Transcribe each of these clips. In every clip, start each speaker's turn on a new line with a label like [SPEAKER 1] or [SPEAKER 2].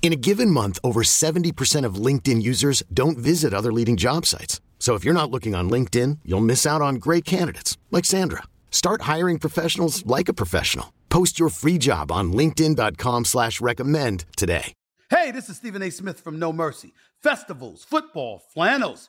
[SPEAKER 1] In a given month, over 70% of LinkedIn users don't visit other leading job sites. So if you're not looking on LinkedIn, you'll miss out on great candidates like Sandra. Start hiring professionals like a professional. Post your free job on LinkedIn.com slash recommend today.
[SPEAKER 2] Hey, this is Stephen A. Smith from No Mercy. Festivals, football, flannels.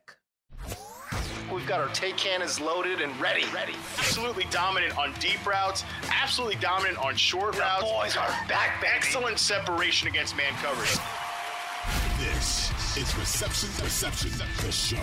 [SPEAKER 3] We've got our take cannons loaded and ready. Ready. Absolutely dominant on deep routes. Absolutely dominant on short
[SPEAKER 4] the
[SPEAKER 3] routes.
[SPEAKER 4] boys are back, baby.
[SPEAKER 3] Excellent separation against man coverage.
[SPEAKER 5] This is Reception Perception, the show.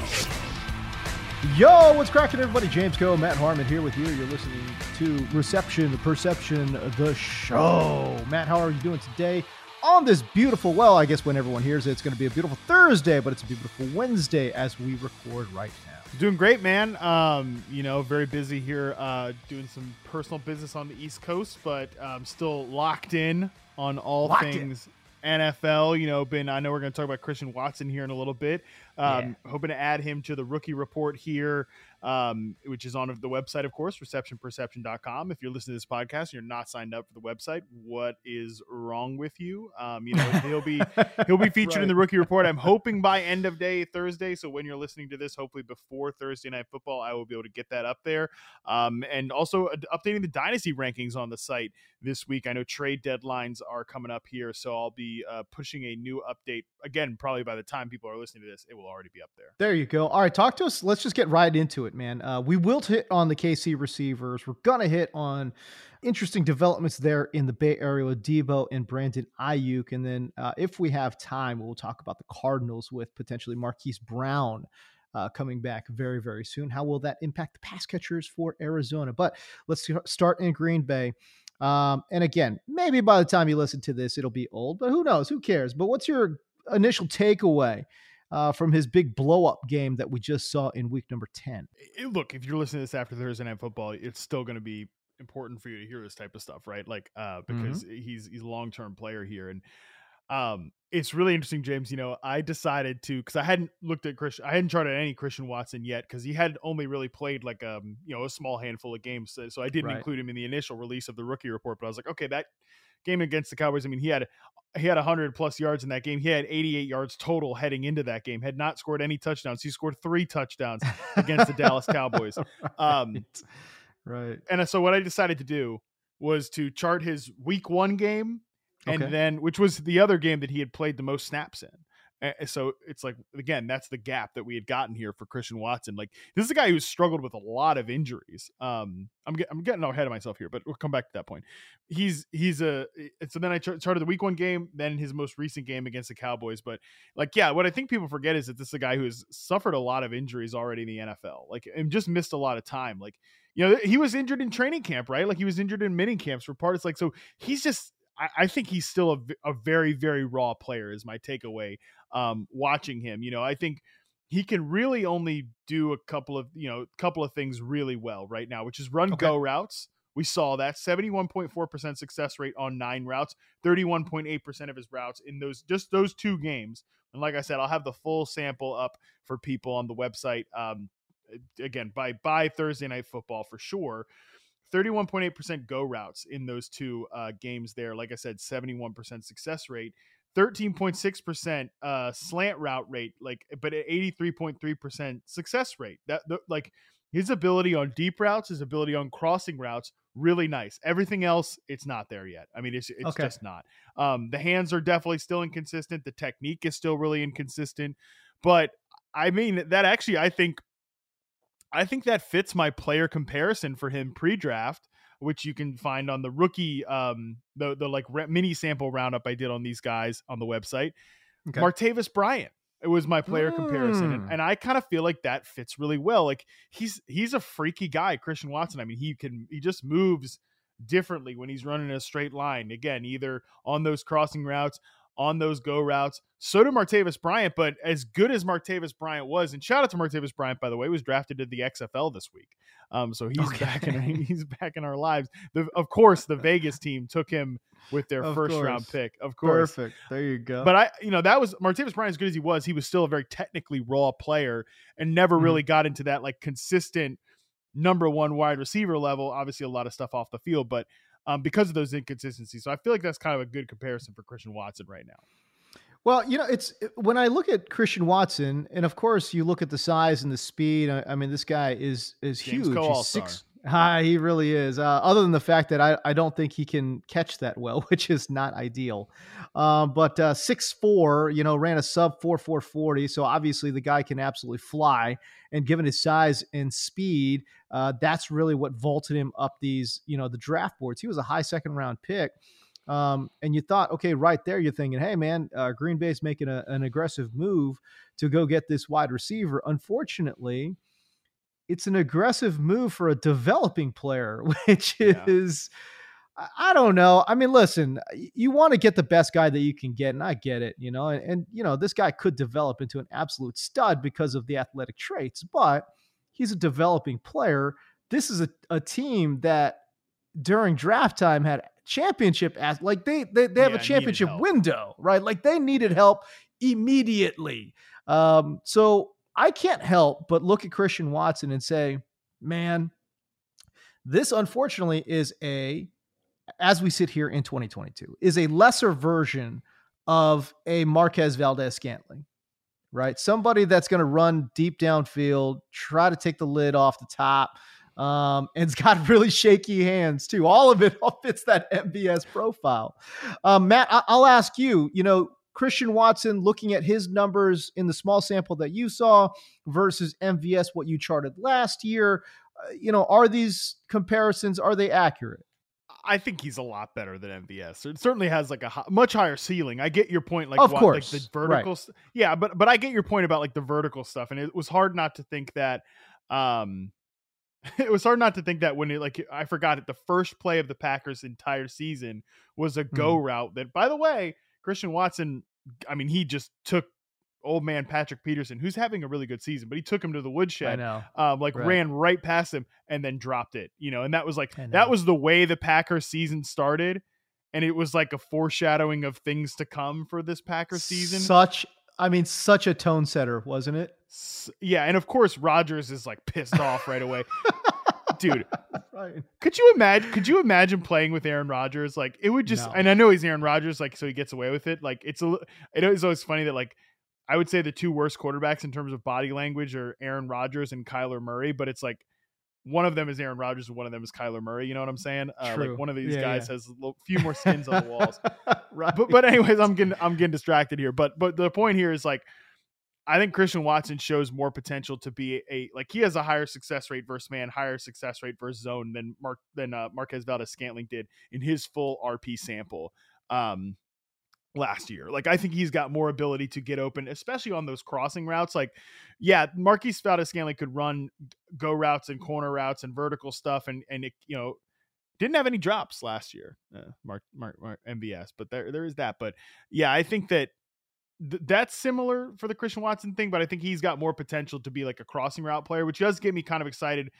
[SPEAKER 6] Yo, what's cracking, everybody? James Koh, Matt Harmon here with you. You're listening to Reception, Perception, the show. Matt, how are you doing today? On this beautiful, well, I guess when everyone hears it, it's going to be a beautiful Thursday, but it's a beautiful Wednesday as we record right now.
[SPEAKER 7] Doing great, man. Um, you know, very busy here, uh, doing some personal business on the East Coast, but um, still locked in on all
[SPEAKER 6] Locked
[SPEAKER 7] things NFL. You know, been I know we're going to talk about Christian Watson here in a little bit. Um, Hoping to add him to the rookie report here, um, which is on the website, of course, receptionperception.com. If you're listening to this podcast and you're not signed up for the website, what is wrong with you? Um, you know, he'll be he'll be featured in the rookie report. I'm hoping by end of day Thursday. So when you're listening to this, hopefully before Thursday night football, I will be able to get that up there. Um, and also uh, updating the dynasty rankings on the site this week. I know trade deadlines are coming up here, so I'll be uh, pushing a new update again. Probably by the time people are listening to this, it will already be up there.
[SPEAKER 6] There you go. All right, talk to us. Let's just get right into it, man. Uh, we will hit on the KC receivers. We're gonna hit on interesting developments there in the Bay Area with Deebo and Brandon Aiyuk, and then uh, if we have time, we'll talk about the Cardinals with potentially Marquise Brown. Uh, coming back very, very soon. How will that impact the pass catchers for Arizona? But let's start in Green Bay. Um, and again, maybe by the time you listen to this, it'll be old, but who knows? Who cares? But what's your initial takeaway uh, from his big blow up game that we just saw in week number 10.
[SPEAKER 7] It- look, if you're listening to this after Thursday night football, it's still going to be important for you to hear this type of stuff, right? Like, uh, because he's he's a long term player here, and um, it's really interesting, James. You know, I decided to because I hadn't looked at Christian, I hadn't charted any Christian Watson yet because he had only really played like um, you know, a small handful of games, so, so I didn't
[SPEAKER 6] Right.
[SPEAKER 7] include him in the initial release of the rookie report. But I was like, okay, that game against the Cowboys. I mean, he had he had 100 plus yards in that game. He had 88 yards total heading into that game. Had not scored any touchdowns. He scored three touchdowns against the Dallas Cowboys. Um,
[SPEAKER 6] right.
[SPEAKER 7] and so what I decided to do was to chart his week one game, and
[SPEAKER 6] Okay.
[SPEAKER 7] then which was the other game that he had played the most snaps in. So it's like again, that's the gap that we had gotten here for Christian Watson. Like this is a guy who's struggled with a lot of injuries. Um, I'm get, I'm getting ahead of myself here, but we'll come back to that point. He's he's a so then I char- charted the week one game, then his most recent game against the Cowboys. But like yeah, what I think people forget is that this is a guy who has suffered a lot of injuries already in the NFL. Like and just missed a lot of time. Like you know he was injured in training camp, right? Like he was injured in mini camps for parts. Like so he's just I, I think he's still a, a very very raw player. Is my takeaway um, watching him. You know, I think he can really only do a couple of you know couple of things really well right now, which is run
[SPEAKER 6] Okay.
[SPEAKER 7] go routes. We saw that 71.4% success rate on nine routes, 31.8% of his routes in those just those two games. And like I said, I'll have the full sample up for people on the website. Um, again, by by Thursday night football for sure. 31.8% go routes in those two uh, games there. Like I said, 71% success rate. 13.6% uh slant route rate like but at 83.3% success rate that the, like his ability on deep routes, his ability on crossing routes, really nice. Everything else, it's not there yet. I mean, it's it's
[SPEAKER 6] Okay.
[SPEAKER 7] just not. Um, the hands are definitely still inconsistent. The technique is still really inconsistent. But I mean, that actually, I think, I think that fits my player comparison for him pre-draft, which you can find on the rookie, um, the the like re- mini sample roundup I did on these guys on the website.
[SPEAKER 6] Okay.
[SPEAKER 7] Martavis Bryant. It was my player comparison, and,
[SPEAKER 6] Mm.
[SPEAKER 7] and I kind of feel like that fits really well. Like he's he's a freaky guy, Christian Watson. I mean, he can he just moves differently when he's running a straight line. Again, either on those crossing routes, on those go routes. So did Martavis Bryant, but as good as Martavis Bryant was, and shout out to Martavis Bryant by the way, was drafted to the XFL this week. Um, so he's
[SPEAKER 6] Okay.
[SPEAKER 7] back in he's back in our lives. The, of course, the Vegas team took him with their
[SPEAKER 6] Of
[SPEAKER 7] first round pick. Of course,
[SPEAKER 6] Perfect. There you go.
[SPEAKER 7] but I, you know, that was Martavis Bryant, as good as he was, he was still a very technically raw player and never
[SPEAKER 6] Mhm.
[SPEAKER 7] really got into that like consistent number one wide receiver level. Obviously, a lot of stuff off the field, but um, because of those inconsistencies. So I feel like that's kind of a good comparison for Christian Watson right now.
[SPEAKER 6] Well, you know, it's when I look at Christian Watson, and of course you look at the size and the speed. I, I mean, this guy is is
[SPEAKER 7] James
[SPEAKER 6] huge. He's six. Ah, he really is. Uh, other than the fact that I, I don't think he can catch that well, which is not ideal. Um, but uh, six four, you know, ran a sub four four forty. So obviously the guy can absolutely fly. And given his size and speed, uh, that's really what vaulted him up these, you know, the draft boards. He was a high second round pick. Um, and you thought, okay, right there, you're thinking, hey, man, uh, Green Bay's making a, an aggressive move to go get this wide receiver. Unfortunately, it's an aggressive move for a developing player, which is, I- I don't know. I mean, listen, you want to get the best guy that you can get, and I get it, you know, and, and you know, this guy could develop into an absolute stud because of the athletic traits, but he's a developing player. This is a, a team that during draft time had championship as like they they, they have
[SPEAKER 7] Yeah,
[SPEAKER 6] a championship window, right? Like they needed help immediately. Um, so I can't help but look at Christian Watson and say, man, this unfortunately is a, as we sit here in 2022, is a lesser version of a Marquez Valdes-Scantling, right? Somebody that's going to run deep downfield, try to take the lid off the top. Um, and it's got really shaky hands too. All of it all fits that MVS profile. Um, Matt, I- I'll ask you, you know, Christian Watson looking at his numbers in the small sample that you saw versus MVS, what you charted last year, uh, you know, are these comparisons, are they accurate?
[SPEAKER 7] I think he's a lot better than MVS. It certainly has like a hi- much higher ceiling. I get your point, like
[SPEAKER 6] Of
[SPEAKER 7] what-
[SPEAKER 6] course,
[SPEAKER 7] like the
[SPEAKER 6] right.
[SPEAKER 7] vertical. s- Yeah, but but I get your point about like the vertical stuff, and it was hard not to think that. um It was hard not to think that when it like I forgot it. The first play of the Packers' entire season was a go
[SPEAKER 6] Mm-hmm.
[SPEAKER 7] route. That, by the way, Christian Watson. I mean, he just took old man Patrick Peterson, who's having a really good season, but he took him to the
[SPEAKER 6] I
[SPEAKER 7] woodshed
[SPEAKER 6] know.
[SPEAKER 7] um, like
[SPEAKER 6] Right.
[SPEAKER 7] ran right past him and then dropped it, you know, and that was like that was the way the Packers season started, and it was like a foreshadowing of things to come for this Packers season.
[SPEAKER 6] Such, I mean, such a tone setter, wasn't it?
[SPEAKER 7] S- yeah, and of course Rodgers is like pissed off right away. Dude,
[SPEAKER 6] Right.
[SPEAKER 7] could you imagine could you imagine playing with Aaron Rodgers? Like it would just
[SPEAKER 6] No.
[SPEAKER 7] and I know he's Aaron Rodgers, like so he gets away with it. Like it's a it is always funny that like I would say the two worst quarterbacks in terms of body language are Aaron Rodgers and Kyler Murray, but it's like one of them is Aaron Rodgers and one of them is Kyler Murray. You know what I'm saying? Uh,
[SPEAKER 6] True.
[SPEAKER 7] like one of these
[SPEAKER 6] Yeah,
[SPEAKER 7] guys
[SPEAKER 6] yeah.
[SPEAKER 7] has a few more skins on the walls.
[SPEAKER 6] right.
[SPEAKER 7] But but anyways, I'm getting I'm getting distracted here. But but the point here is like I think Christian Watson shows more potential to be a like he has a higher success rate versus man, higher success rate versus zone than Mark than uh, Marquez Valdes-Scantling did in his full RP sample um last year. Like I think he's got more ability to get open, especially on those crossing routes. Like, yeah, Marquez Valdes-Scantling could run go routes and corner routes and vertical stuff, and and it you know didn't have any drops last year, uh, Mark, Mark, Mark MVS, but there there is that. But yeah, I think that th- that's similar for the Christian Watson thing, but I think he's got more potential to be like a crossing route player, which does get me kind of excited,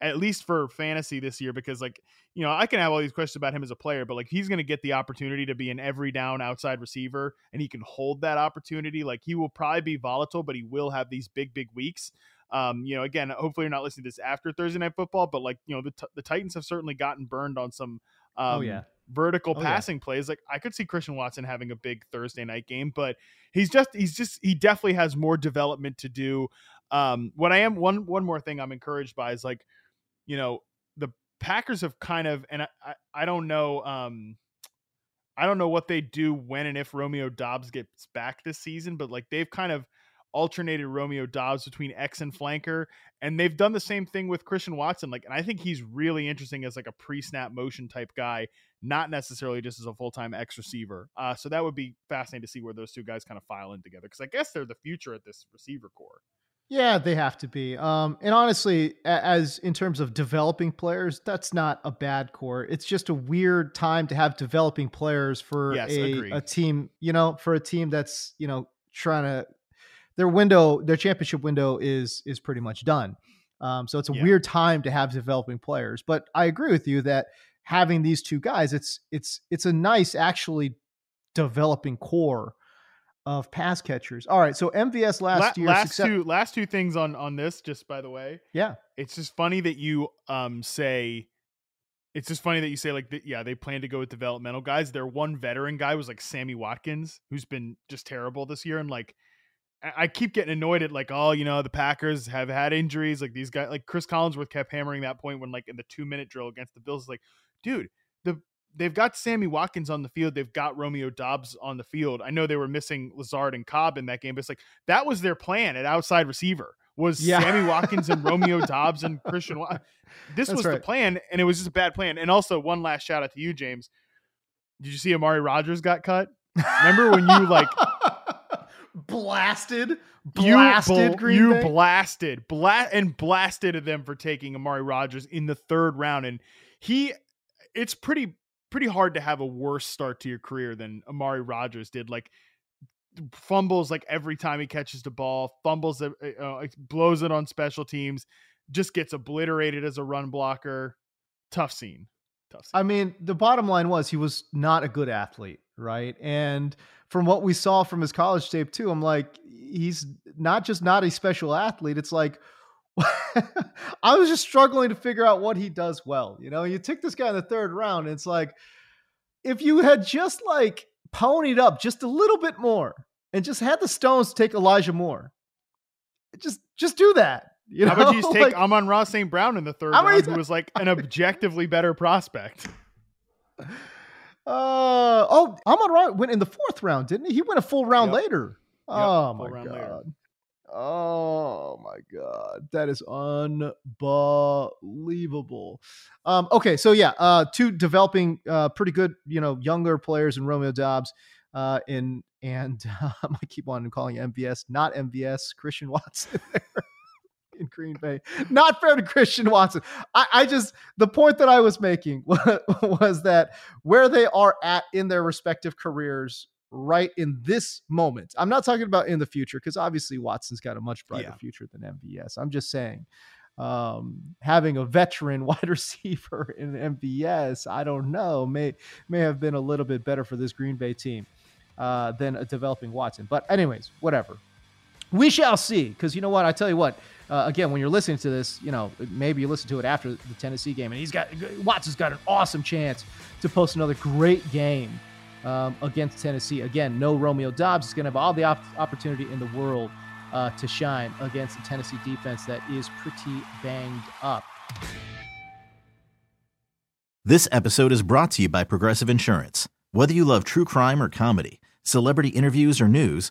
[SPEAKER 7] at least for fantasy this year, because like you know I can have all these questions about him as a player, but like he's going to get the opportunity to be an every down outside receiver, and he can hold that opportunity. Like he will probably be volatile, but he will have these big big weeks. Um, you know, again, hopefully you're not listening to this after Thursday night football, but like you know the t- the Titans have certainly gotten burned on some. Um,
[SPEAKER 6] Oh, yeah.
[SPEAKER 7] vertical
[SPEAKER 6] Oh, yeah.
[SPEAKER 7] passing plays. Like I could see Christian Watson having a big Thursday night game, but he's just he's just he definitely has more development to do. Um, what I am one one more thing I'm encouraged by is like, you know, the Packers have kind of, and I I, I don't know, um, I don't know what they do when and if Romeo Doubs gets back this season, but like they've kind of alternated Romeo Doubs between X and flanker, and they've done the same thing with Christian Watson. Like, and I think he's really interesting as like a pre-snap motion type guy, not necessarily just as a full-time X receiver. Uh, so that would be fascinating to see where those two guys kind of file in together because I guess they're the future at this receiver core.
[SPEAKER 6] Yeah, they have to be. Um, and honestly, as in terms of developing players, that's not a bad core. It's just a weird time to have developing players for
[SPEAKER 7] yes,
[SPEAKER 6] a, a team, you know, for a team that's, you know, trying to their window, their championship window is is pretty much done. Um, so it's a yeah. weird time to have developing players. But I agree with you that having these two guys, it's it's it's a nice actually developing core of pass catchers. All right, so MVS last La- year.
[SPEAKER 7] Last success- two last two things on on this, just by the way.
[SPEAKER 6] Yeah,
[SPEAKER 7] it's just funny that you um say. It's just funny that you say like, the, yeah, they plan to go with developmental guys. Their one veteran guy was like Sammy Watkins, who's been just terrible this year, and like I keep getting annoyed at like, oh, you know, the Packers have had injuries. Like these guys, like Chris Collinsworth kept hammering that point when, like, in the two minute drill against the Bills, like, dude, the they've got Sammy Watkins on the field. They've got Romeo Doubs on the field. I know they were missing Lazard and Cobb in that game, but it's like that was their plan at outside receiver was yeah. Sammy Watkins and Romeo Doubs and Christian. This That's was right. the plan, and it was just a bad plan. And also, one last shout out to you, James. Did you see Amari Rodgers got cut? Remember when you like
[SPEAKER 6] blasted, blasted
[SPEAKER 7] you,
[SPEAKER 6] Green
[SPEAKER 7] you
[SPEAKER 6] Bay?
[SPEAKER 7] blasted, bla- and blasted them for taking Amari Rodgers in the third round, and he, it's pretty pretty hard to have a worse start to your career than Amari Rodgers did. Like fumbles like every time he catches the ball, fumbles, uh, uh, blows it on special teams, just gets obliterated as a run blocker. Tough scene. Tough scene.
[SPEAKER 6] I mean, the bottom line was he was not a good athlete, right? And from what we saw from his college tape too, I'm like, he's not just not a special athlete. It's like I was just struggling to figure out what he does well. You know, you took this guy in the third round, and it's like if you had just like ponied up just a little bit more and just had the stones to take Elijah Moore. Just just do that. You know?
[SPEAKER 7] How about you just take like, Amon-Ra St. Brown in the third round, who was like an objectively better prospect?
[SPEAKER 6] Uh oh, Amon-Ra went in the fourth round, didn't he? He went a full round yep. later. Yep, oh my god. Later. Oh my god, that is unbelievable. Um, okay, so yeah, uh, two developing, uh, pretty good, you know, younger players in Romeo Doubs, uh, in and um, I keep on calling MVS, not MVS, Christian Watson. in Green Bay. Not fair to Christian Watson. I, I just the point that I was making was, was that where they are at in their respective careers right in this moment. I'm not talking about in the future because obviously Watson's got a much brighter yeah. future than MVS. I'm just saying um, having a veteran wide receiver in MVS, I don't know, may may have been a little bit better for this Green Bay team uh, than a developing Watson. But anyways, whatever. We shall see. Because you know what? I tell you what, uh, again, when you're listening to this, you know, maybe you listen to it after the Tennessee game, and he's got Watson's got an awesome chance to post another great game um, against Tennessee. Again, no Romeo Doubs is going to have all the op- opportunity in the world uh, to shine against the Tennessee defense that is pretty banged up.
[SPEAKER 8] This episode is brought to you by Progressive Insurance. Whether you love true crime or comedy, celebrity interviews or news,